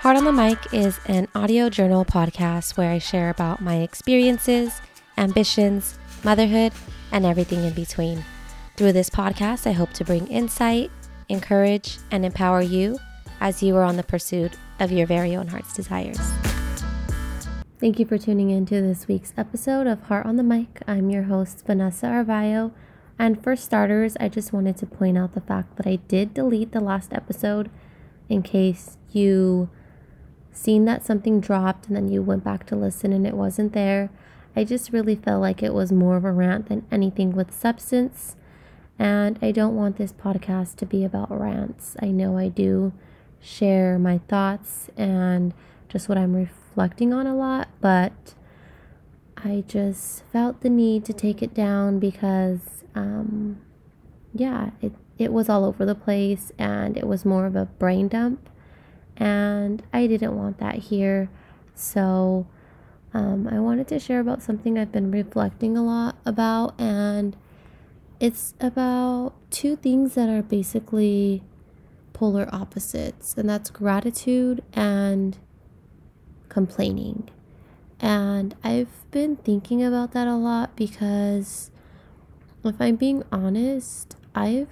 Heart on the Mic is an audio journal podcast where I share about my experiences, ambitions, motherhood, and everything in between. Through this podcast, I hope to bring insight, encourage, and empower you as you are on the pursuit of your very own heart's desires. Thank you for tuning in to this week's episode of Heart on the Mic. I'm your host, Vanessa Arvayo. And for starters, I just wanted to point out the fact that I did delete the last episode in case you seen that something dropped and then you went back to listen and it wasn't there. I just really felt like it was more of a rant than anything with substance. And I don't want this podcast to be about rants. I know I do share my thoughts and just what I'm reflecting on a lot, but I just felt the need to take it down because, um, yeah, it, it was all over the place and it was more of a brain dump and I didn't want that here. So um, I wanted to share about something I've been reflecting a lot about, and it's about two things that are basically polar opposites, and that's gratitude and complaining. And I've been thinking about that a lot because if I'm being honest, I've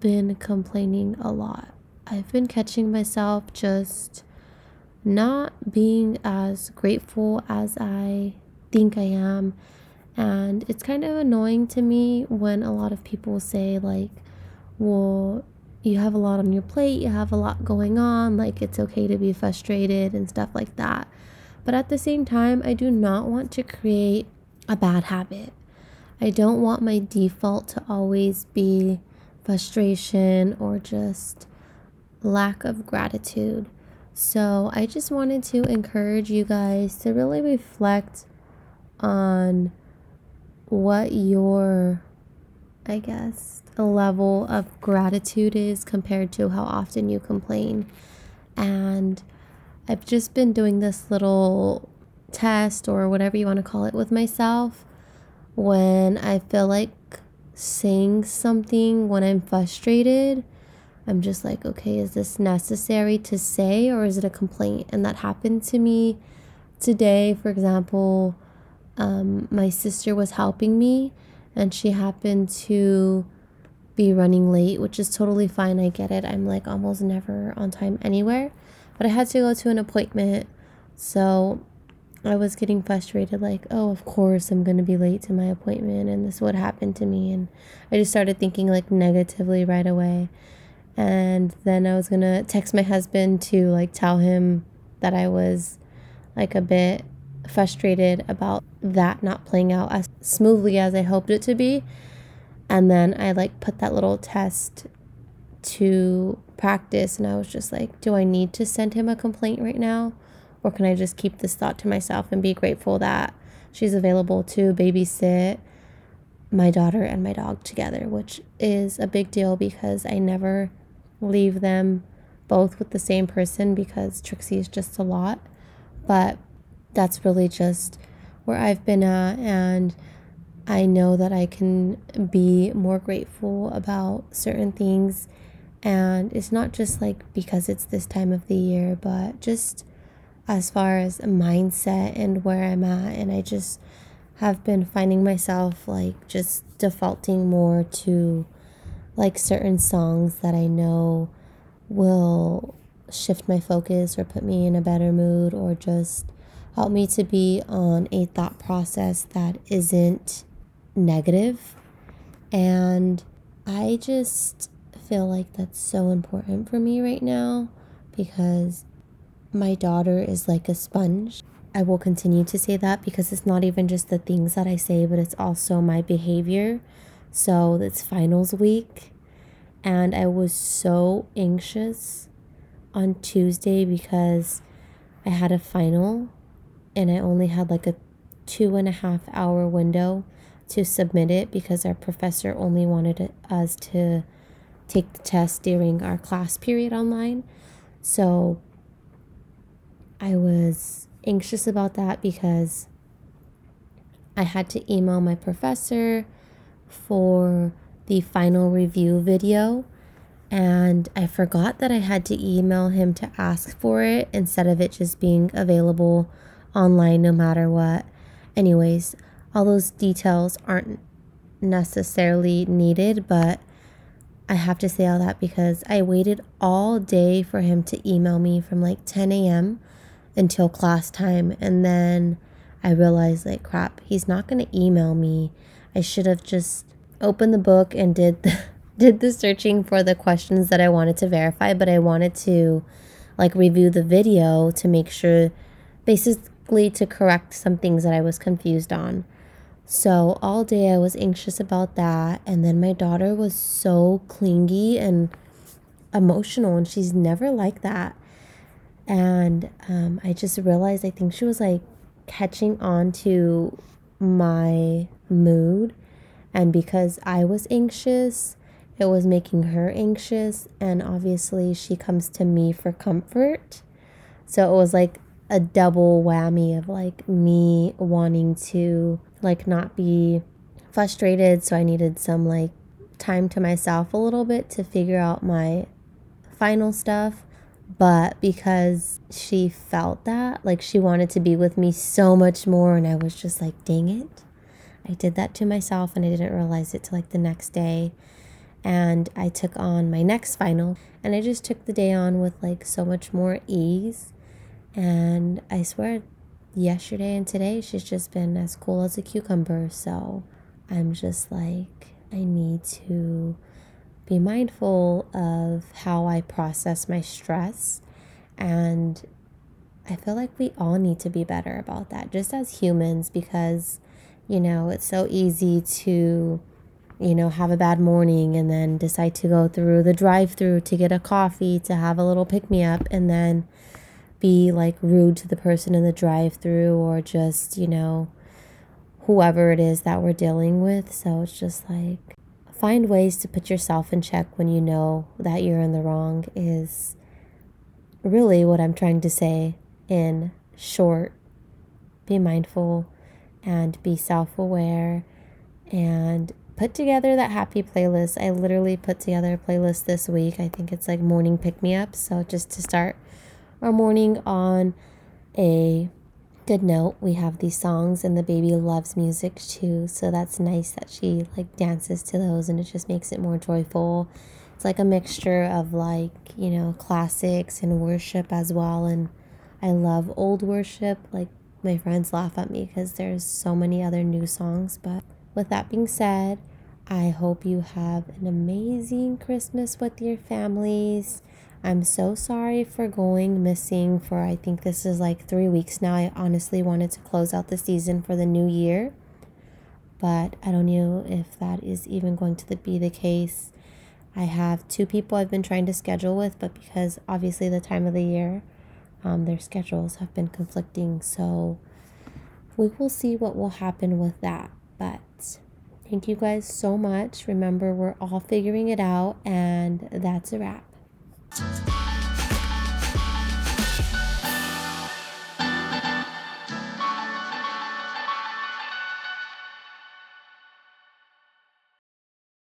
been complaining a lot. I've been catching myself just not being as grateful as I think I am. And it's kind of annoying to me when a lot of people say, like, well, you have a lot on your plate, you have a lot going on, like, it's okay to be frustrated and stuff like that. But at the same time, I do not want to create a bad habit. I don't want my default to always be frustration or just lack of gratitude. So I just wanted to encourage you guys to really reflect on what your, I guess, level of gratitude is compared to how often you complain. And I've just been doing this little test or whatever you want to call it with myself when I feel like saying something when I'm frustrated I'm just like, okay, is this necessary to say or is it a complaint? And that happened to me today. For example, um, my sister was helping me and she happened to be running late, which is totally fine. I get it. I'm like almost never on time anywhere. But I had to go to an appointment. So I was getting frustrated, like, oh, of course I'm going to be late to my appointment and this would happen to me. And I just started thinking like negatively right away and then I was gonna text my husband to like tell him that I was like a bit frustrated about that not playing out as smoothly as I hoped it to be. And then I like put that little test to practice and I was just like, do I need to send him a complaint right now? Or can I just keep this thought to myself and be grateful that she's available to babysit my daughter and my dog together, which is a big deal because I never leave them both with the same person because Trixie is just a lot. But that's really just where I've been at. And I know that I can be more grateful about certain things. And it's not just like because it's this time of the year, but just as far as mindset and where I'm at. And I just have been finding myself like just defaulting more to like certain songs that I know will shift my focus or put me in a better mood or just help me to be on a thought process that isn't negative. And I just feel like that's so important for me right now because my daughter is like a sponge. I will continue to say that because it's not even just the things that I say, but it's also my behavior. So it's finals week, and I was so anxious on Tuesday because I had a final and I only had like a two and a half hour window to submit it because our professor only wanted us to take the test during our class period online. So I was anxious about that because I had to email my professor for the final review video and I forgot that I had to email him to ask for it instead of it just being available online no matter what. Anyways, all those details aren't necessarily needed, but I have to say all that because I waited all day for him to email me from like 10 a.m. until class time. And then I realized, like, crap, he's not going to email me. I should have just opened the book and did the did the searching for the questions that I wanted to verify, but I wanted to like review the video to make sure basically to correct some things that I was confused on. So all day I was anxious about that and then my daughter was so clingy and emotional and she's never like that. And um, I just realized I think she was like catching on to my mood and because I was anxious, it was making her anxious. And obviously, she comes to me for comfort. So it was like a double whammy of like me wanting to like not be frustrated. So I needed some like time to myself a little bit to figure out my final stuff. But because she felt that, like she wanted to be with me so much more, and I was just like, dang it. I did that to myself and I didn't realize it till like the next day. And I took on my next final and I just took the day on with like so much more ease. And I swear yesterday and today she's just been as cool as a cucumber. So I'm just like I need to be mindful of how I process my stress and I feel like we all need to be better about that just as humans because you know it's so easy to you know, have a bad morning and then decide to go through the drive through to get a coffee to have a little pick me up and then be like rude to the person in the drive through or just, you know, whoever it is that we're dealing with. So it's just like find ways to put yourself in check when you know that you're in the wrong is really what I'm trying to say in short. Be mindful and be self aware and put together that happy playlist. I literally put together a playlist this week. I think it's like morning pick me up. So just to start our morning on a good note, we have these songs and the baby loves music too. So that's nice that she like dances to those and it just makes it more joyful. It's like a mixture of like, you know, classics and worship as well. And I love old worship. Like my friends laugh at me because there's so many other new songs. But with that being said, I hope you have an amazing Christmas with your families. I'm so sorry for going missing for I think this is like three weeks now. I honestly wanted to close out the season for the new year, but I don't know if that is even going to be the case. I have two people I've been trying to schedule with, but because obviously the time of the year, um, their schedules have been conflicting. So we will see what will happen with that. But Thank you guys so much. Remember, we're all figuring it out, and that's a wrap.